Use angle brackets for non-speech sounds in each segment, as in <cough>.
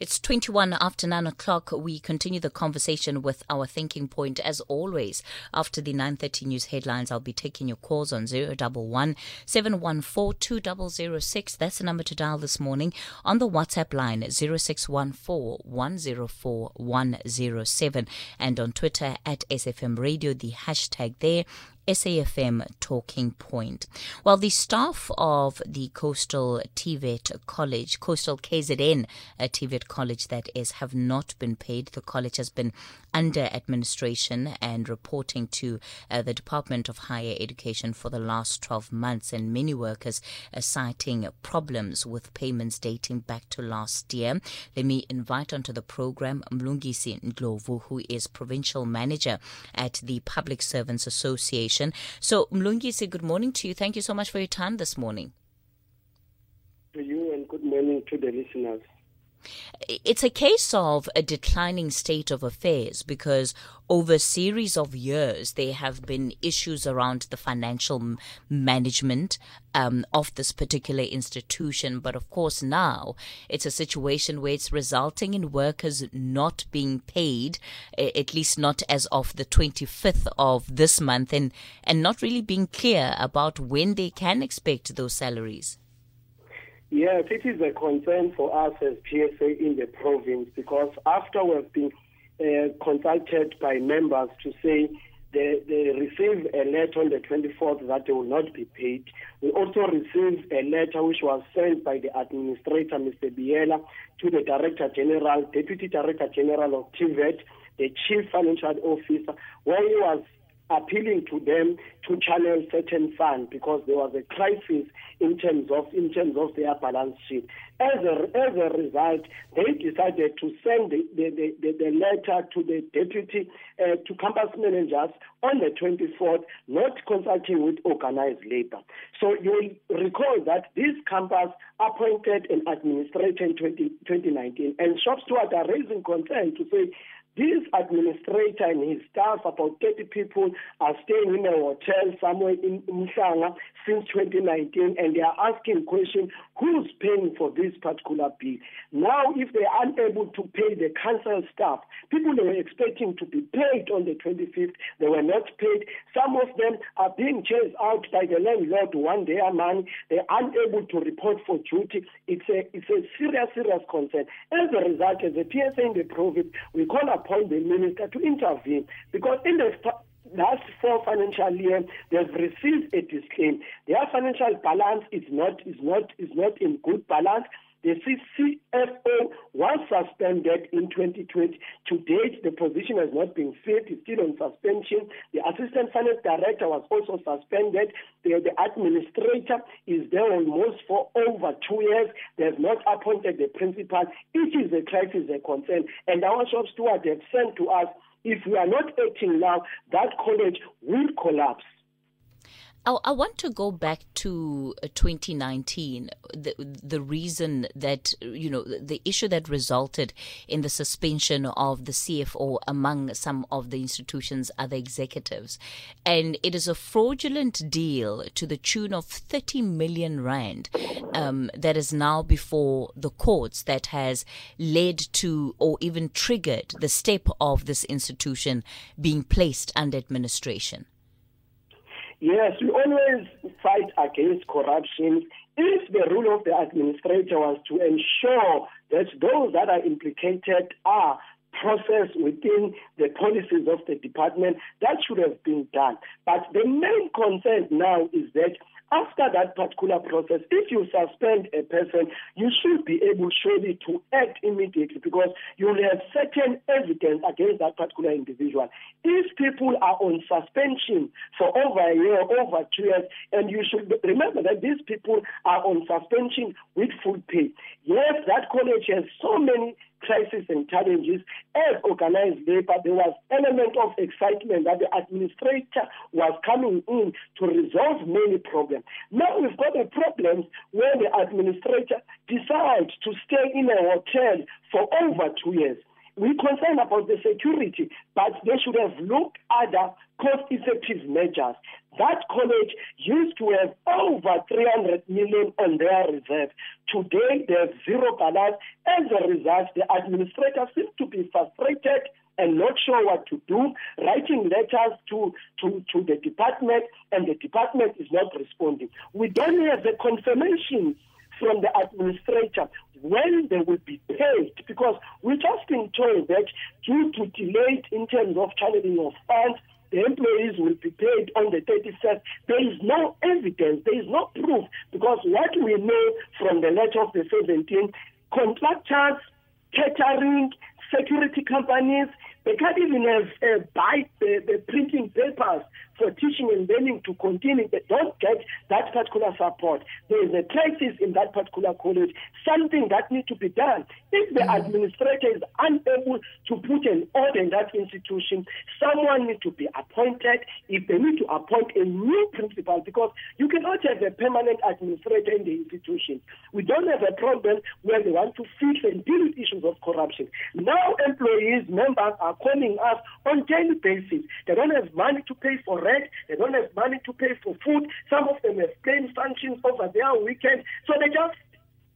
It's 21 after 9 o'clock. We continue the conversation with our thinking point as always. After the 9.30 news headlines, I'll be taking your calls on 011 714 2006. That's the number to dial this morning. On the WhatsApp line, 0614 104 107. And on Twitter at SFM Radio, the hashtag there SAFM Talking Point. Well, the staff of the Coastal TVET College, Coastal KZN uh, TVET College, that is, have not been paid. The college has been under administration and reporting to uh, the Department of Higher Education for the last 12 months, and many workers are citing problems with payments dating back to last year. Let me invite onto the program Mlungisi Ndlovu, who is provincial manager at the Public Servants Association. So, Mlungisi, good morning to you. Thank you so much for your time this morning. To you and good morning to the listeners. It's a case of a declining state of affairs because over a series of years there have been issues around the financial management um, of this particular institution. But of course, now it's a situation where it's resulting in workers not being paid, at least not as of the 25th of this month, and, and not really being clear about when they can expect those salaries. Yes, it is a concern for us as PSA in the province because after we've been uh, consulted by members to say they, they received a letter on the 24th that they will not be paid. We also received a letter which was sent by the administrator, Mr. Biela, to the Director General, Deputy Director General of TVET, the Chief Financial Officer, where he was appealing to them to channel certain funds because there was a crisis in terms of in terms of their balance sheet. As a, as a result, they decided to send the, the, the, the letter to the deputy uh, to campus managers on the 24th, not consulting with organized labor. So you will recall that this campus appointed an administrator in 20, 2019, and shop stewards are raising concern to say this administrator and his staff, about 30 people, are staying in a hotel somewhere in Mhlanga since 2019, and they are asking questions, who's paying for this particular bill? Now, if they are unable to pay the council staff, people they were expecting to be paid on the 25th, they were not paid. Some of them are being chased out by the landlord one day a month. They're unable to report for duty. It's a, it's a serious, serious concern. As a result, as a PSA in the province, we call upon the minister to intervene because in the last four financial year they've received a disclaim. Their financial balance is not is not is not in good balance. The CFO was suspended in 2020. To date, the position has not been filled. It's still on suspension. The assistant finance director was also suspended. The, the administrator is there almost for over two years. They have not appointed the principal. It is a crisis, a concern. And our shop steward have sent to us, if we are not acting now, that college will collapse. I, I want to go back to uh, 2019. The the reason that you know the issue that resulted in the suspension of the CFO among some of the institution's other executives, and it is a fraudulent deal to the tune of 30 million rand um, that is now before the courts that has led to or even triggered the step of this institution being placed under administration. Yes, we always fight against corruption. If the rule of the administrator was to ensure that those that are implicated are processed within the policies of the department, that should have been done. But the main concern now is that after that particular process, if you suspend a person, you should be able surely to act immediately because you will have certain evidence against that particular individual. If people are on suspension for over a year, over two years, and you should remember that these people are on suspension with full pay. Yes, that college has so many crises and challenges as organized labor, there was element of excitement that the administrator was coming in to resolve many problems. Now we've got a problem where the administrator decides to stay in a hotel for over two years. We're concerned about the security, but they should have looked at the cost-effective measures. That college used to have over 300 million on their reserve. Today, they have zero balance. As a result, the administrator seems to be frustrated and not sure what to do, writing letters to, to, to the department, and the department is not responding. We don't have the confirmation from the administrator when they will be paid because we're just being told that due to delay in terms of channeling of funds, the employees will be paid on the 31st. There is no evidence, there is no proof, because what we know from the letter of the 17th, contractors, catering, security companies, they can't even have uh, buy the, the printing papers for teaching and learning to continue. They don't get that particular support. There is a crisis in that particular college, something that needs to be done. If the mm. administrator is unable to put an order in that institution, someone needs to be appointed. If they need to appoint a new principal, because you cannot have a permanent administrator in the institution. We don't have a problem where they want to fix and deal with issues of corruption. Now employees, members are calling us on daily basis. They don't have money to pay for rent. They don't have money to pay for food. Some of them have claimed functions over their weekend. So they just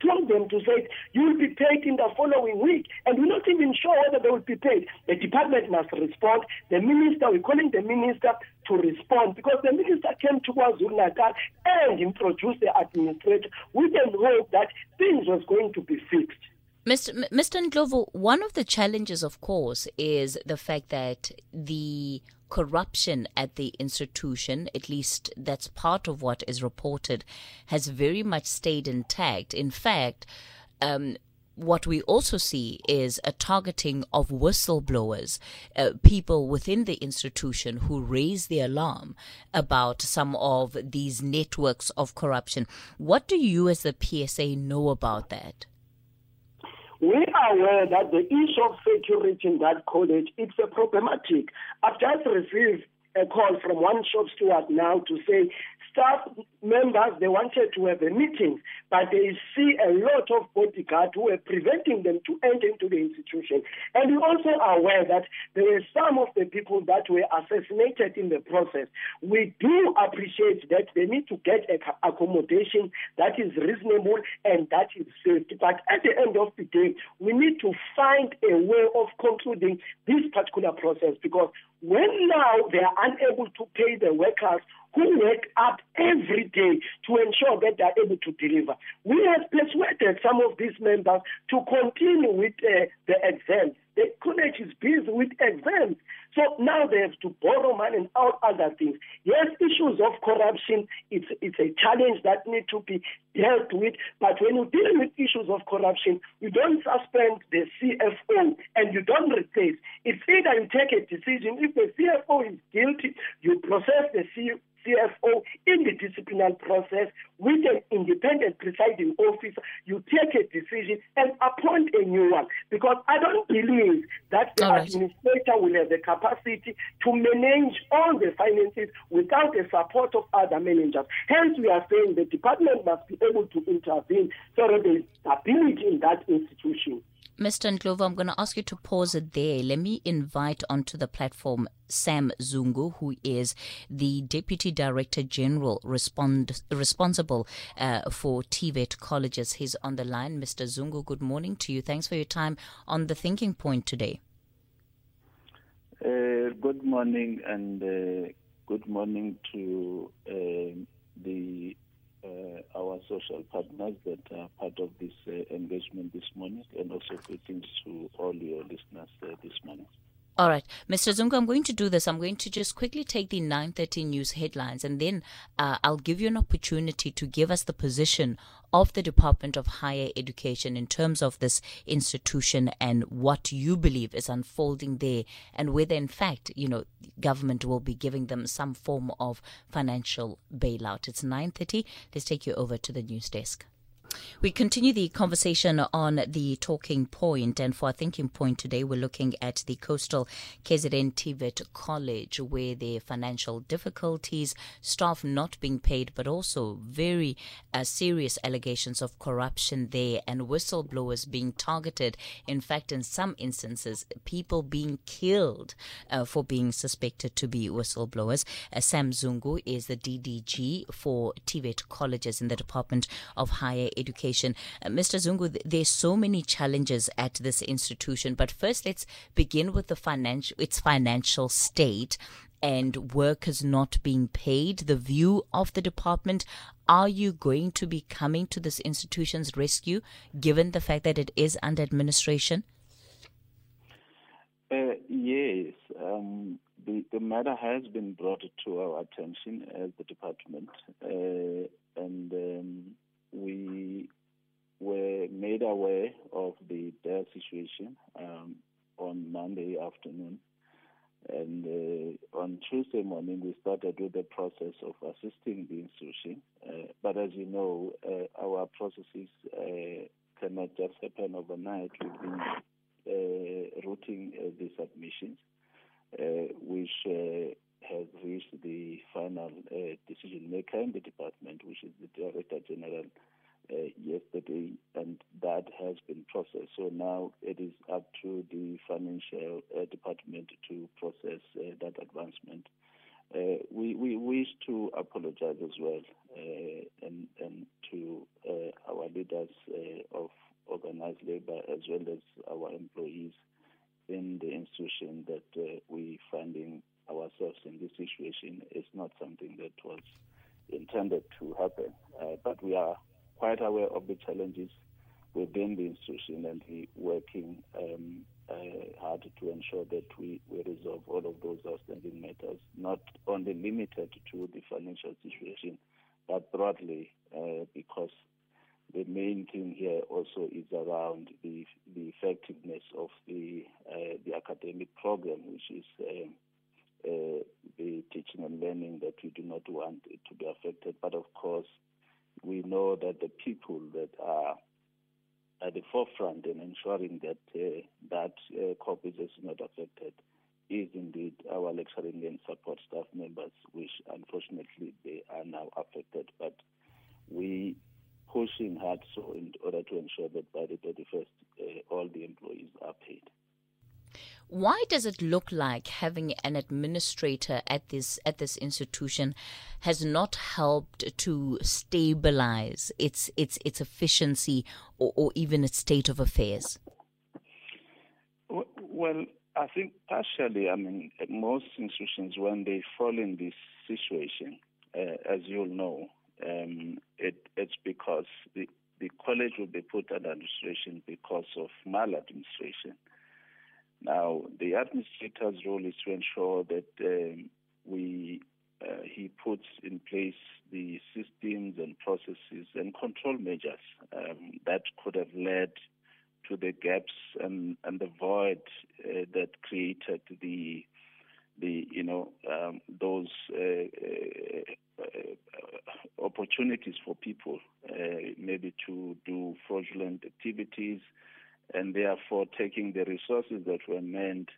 told them to say, you will be paid in the following week. And we're not even sure whether they will be paid. The department must respond. The minister, we're calling the minister to respond because the minister came to KwaZulu-Natal and introduced the administrator with the hope that things was going to be fixed. Mr. Mr. Ndlovu, one of the challenges, of course, is the fact that the corruption at the institution, at least that's part of what is reported, has very much stayed intact. In fact, um, what we also see is a targeting of whistleblowers, uh, people within the institution who raise the alarm about some of these networks of corruption. What do you, as the PSA, know about that? We are aware that the issue of security in that college it's a problematic. I've just received a call from one shop steward now to say staff members they wanted to have a meeting, but they see a lot of bodyguards who are preventing them to enter into the institution. And we also are aware that there were some of the people that were assassinated in the process. We do appreciate that they need to get accommodation that is reasonable and that is safe. But at the end of the day, we need to find a way of concluding this particular process because when now they are unable to pay the workers who work up every day to ensure that they are able to deliver. We have persuaded some of these members to continue with uh, the exams. The college is busy with exams. So now they have to borrow money and all other things. Yes, issues of corruption, it's, it's a challenge that need to be dealt with. But when you deal with issues of corruption, you don't suspend the CFO and you don't replace. It's either you take a decision. If the CFO is guilty, you process the CFO CFO in the disciplinary process with an independent presiding officer, you take a decision and appoint a new one. Because I don't believe that the right. administrator will have the capacity to manage all the finances without the support of other managers. Hence, we are saying the department must be able to intervene so that there is stability in that institution. Mr. Ndlovu, I'm going to ask you to pause it there. Let me invite onto the platform Sam Zungu, who is the Deputy Director General respond, responsible uh, for TVET colleges. He's on the line. Mr. Zungu, good morning to you. Thanks for your time on the Thinking Point today. Uh, good morning, and uh, good morning to uh, the uh, our social partners that are part of this uh, engagement this morning, and also greetings to all your listeners uh, this morning. All right, Mr. Zungu, I'm going to do this. I'm going to just quickly take the 9:30 news headlines, and then uh, I'll give you an opportunity to give us the position of the Department of Higher Education in terms of this institution and what you believe is unfolding there, and whether, in fact, you know, government will be giving them some form of financial bailout. It's 9:30. Let's take you over to the news desk. We continue the conversation on the talking point, and for our thinking point today, we're looking at the coastal KZN College, where there are financial difficulties, staff not being paid, but also very uh, serious allegations of corruption there, and whistleblowers being targeted. In fact, in some instances, people being killed uh, for being suspected to be whistleblowers. Uh, Sam Zungu is the DDG for TVET colleges in the Department of Higher Education. Uh, Mr. Zungu, there's so many challenges at this institution, but first let's begin with the financial, its financial state and workers not being paid, the view of the department. Are you going to be coming to this institution's rescue given the fact that it is under administration? Uh, yes. Um, the, the matter has been brought to our attention as the department, uh, and um, we were made aware of the dire situation um, on Monday afternoon. And uh, on Tuesday morning, we started with the process of assisting the institution. Uh, but as you know, uh, our processes uh, cannot just happen overnight. We've been uh, routing uh, the submissions, which has reached the final decision maker in the department, which is the Director General uh, yesterday, and that has been processed. So now it is up to the financial uh, department to process uh, that advancement. Uh, we, we wish to apologize as well uh, and, and to uh, our leaders of organized labor as well as our employees in the institution that we finding ourselves in this situation is not something that was intended to happen. but we are quite aware of the challenges within the institution and we working um, uh, hard to ensure that we, we resolve all of those outstanding matters, not only limited to the financial situation, but broadly, uh, because the main thing here also is around the the effectiveness of the uh, the academic program, which is uh, the teaching and learning that we do not want it to be affected. But of course, we know that the people that are at the forefront in ensuring that uh, that uh, is not affected is indeed our lecturing and support staff members, which unfortunately they are now affected. But we pushing hard so in order to ensure that by the 31st, uh, all the employees are paid. Why does it look like having an administrator at this at this institution has not helped to stabilize its its its efficiency or, or even its state of affairs? Well, I think partially. I mean, most institutions when they fall in this situation, uh, as you'll know, um, it, it's because the the college will be put under administration because of maladministration. Now, the administrator's role is to ensure that um, we uh, he puts in place the systems and processes and control measures um, that could have led to the gaps and, and the void uh, that created the the you know um, those uh, uh, opportunities for people uh, maybe to do fraudulent activities and therefore taking the resources that were meant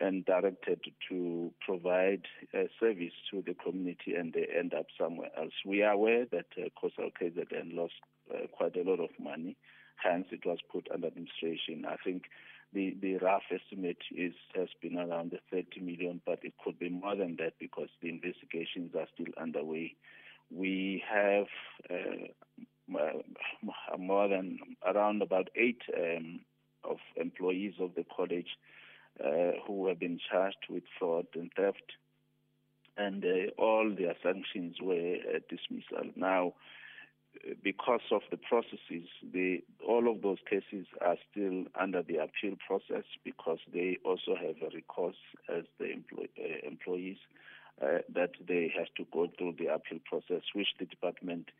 and directed to provide a service to the community and they end up somewhere else. We are aware that uh, Coastal KZN lost uh, quite a lot of money, hence it was put under administration. I think the, the rough estimate is has been around the 30 million, but it could be more than that because the investigations are still underway. We have uh, <sighs> more than around about eight um, of employees of the college uh, who have been charged with fraud and theft, and uh, all their sanctions were uh, dismissal. Now, because of the processes, the, all of those cases are still under the appeal process because they also have a recourse as the employ, uh, employees uh, that they have to go through the appeal process, which the department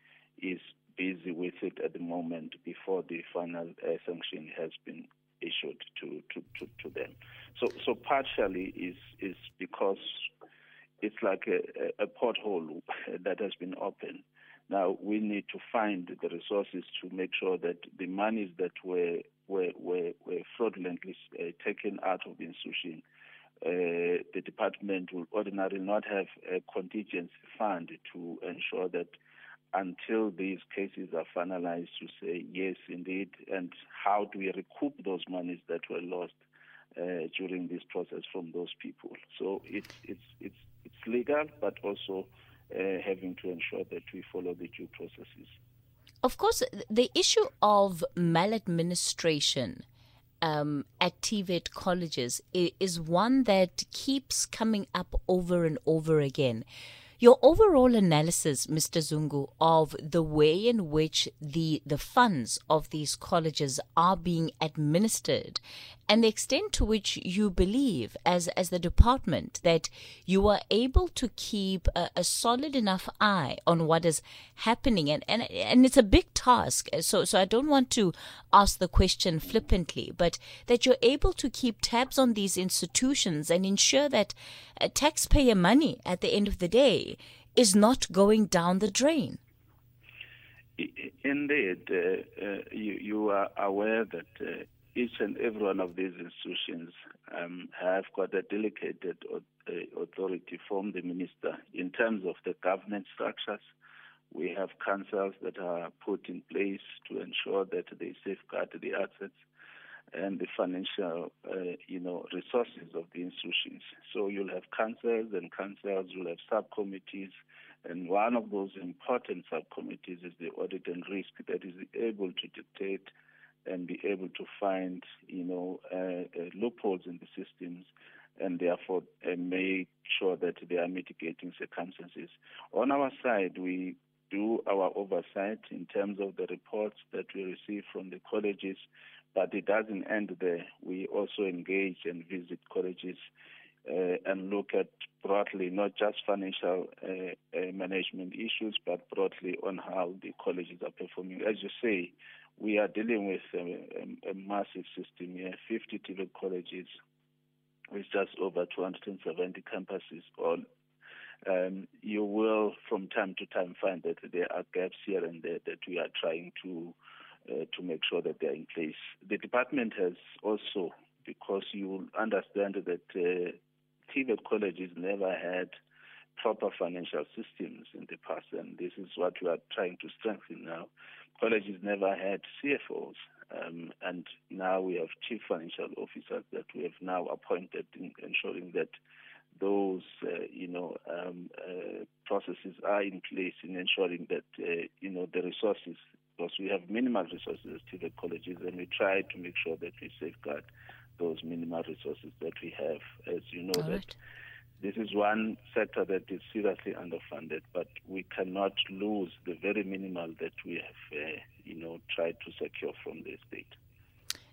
is busy with it at the moment before the final uh, sanction has been issued to, to, to, to, them. So, so partially is is because it's like a, a pothole <laughs> that has been opened. Now we need to find the resources to make sure that the monies that were were were, were fraudulently uh, taken out of the institution, uh, the department will ordinarily not have a contingency fund to ensure that until these cases are finalized to say yes indeed and how do we recoup those monies that were lost uh, during this process from those people so it's it's it's it's legal but also uh, having to ensure that we follow the due processes of course, the issue of maladministration um, at TVET colleges is one that keeps coming up over and over again. Your overall analysis, Mr. Zungu, of the way in which the, the funds of these colleges are being administered and the extent to which you believe, as, as the department, that you are able to keep a, a solid enough eye on what is happening. And, and, and it's a big task. So, so I don't want to ask the question flippantly, but that you're able to keep tabs on these institutions and ensure that taxpayer money at the end of the day is not going down the drain. Indeed, uh, uh, you, you, are aware that uh, each and every one of these institutions um, have got a delegated uh, authority from the minister in terms of the governance structures. We have councils that are put in place to ensure that they safeguard the assets and the financial, uh, you know, resources of the institutions. So you'll have councils and councils, you'll have subcommittees, and one of those important subcommittees is the audit and risk that is able to dictate and be able to find, you know, uh, uh, loopholes in the systems and therefore uh, make sure that they are mitigating circumstances. On our side, we do our oversight in terms of the reports that we receive from the colleges but it doesn't end there. We also engage and visit colleges uh, and look at broadly not just financial uh, uh, management issues, but broadly on how the colleges are performing. As you say, we are dealing with a, a, a massive system here, 50 TVET colleges with just over 270 campuses on. Um, you will, from time to time, find that there are gaps here and there that we are trying to uh, to make sure that they're in place. The department has also, because you will understand that uh, TVET colleges never had proper financial systems in the past, and this is what we are trying to strengthen now. Colleges never had CFOs, um, and now we have chief financial officers that we have now appointed in ensuring that those, uh, you know, um, uh, processes are in place in ensuring that, uh, you know, the resources because we have minimal resources to the colleges, and we try to make sure that we safeguard those minimal resources that we have. As you know, that this is one sector that is seriously underfunded, but we cannot lose the very minimal that we have, uh, you know, tried to secure from the state.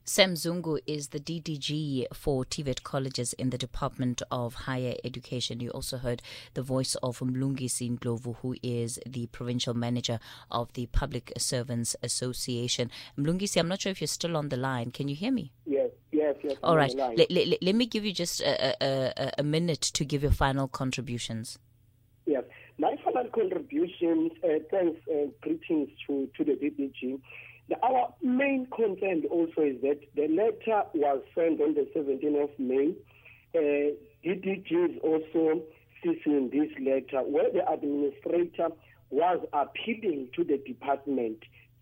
Sam Zungu is the DDG for TVET colleges in the Department of Higher Education. You also heard the voice of Mlungisi Ndlovu, who is the provincial manager of the Public Servants Association. Mlungisi, I'm not sure if you're still on the line. Can you hear me? Yes, yes, yes. All right. Let, let, let, me give you just a, a, a, minute to give your final contributions. Yes. My final contributions, uh, thanks, uh, greetings to, to the DDG. Our main concern also is that the letter was sent on the 17th of May. Uh, is also seeing this letter where the administrator was appealing to the department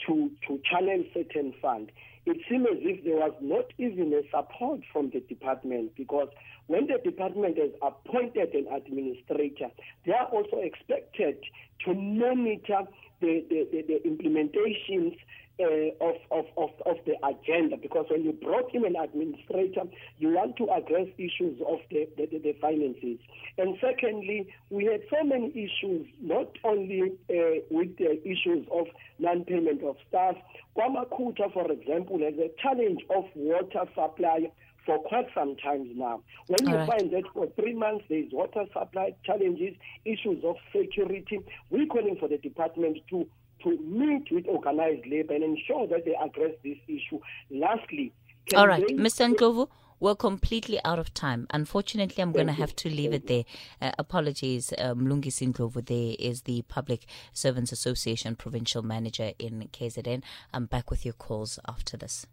to, to channel certain funds. It seems as if there was not even a support from the department because when the department has appointed an administrator, they are also expected to monitor the, the, the, the implementations uh, of, of, of, of the agenda because when you brought in an administrator, you want to address issues of the, the, the finances. And secondly, we had so many issues, not only uh, with the issues of non-payment of staff. KwaMakhutha, for example, has a challenge of water supply for quite some times now. When All you right. find that for three months there is water supply challenges, issues of security, we're calling for the department to to meet with organized labor and ensure that they address this issue. Lastly, all right, Mr. Ndlovu, We're completely out of time. Unfortunately, I'm going to have to leave it there. Uh, apologies. Um, Mlungisi Ndlovu there is the Public Servants Association Provincial Manager in KZN. I'm back with your calls after this.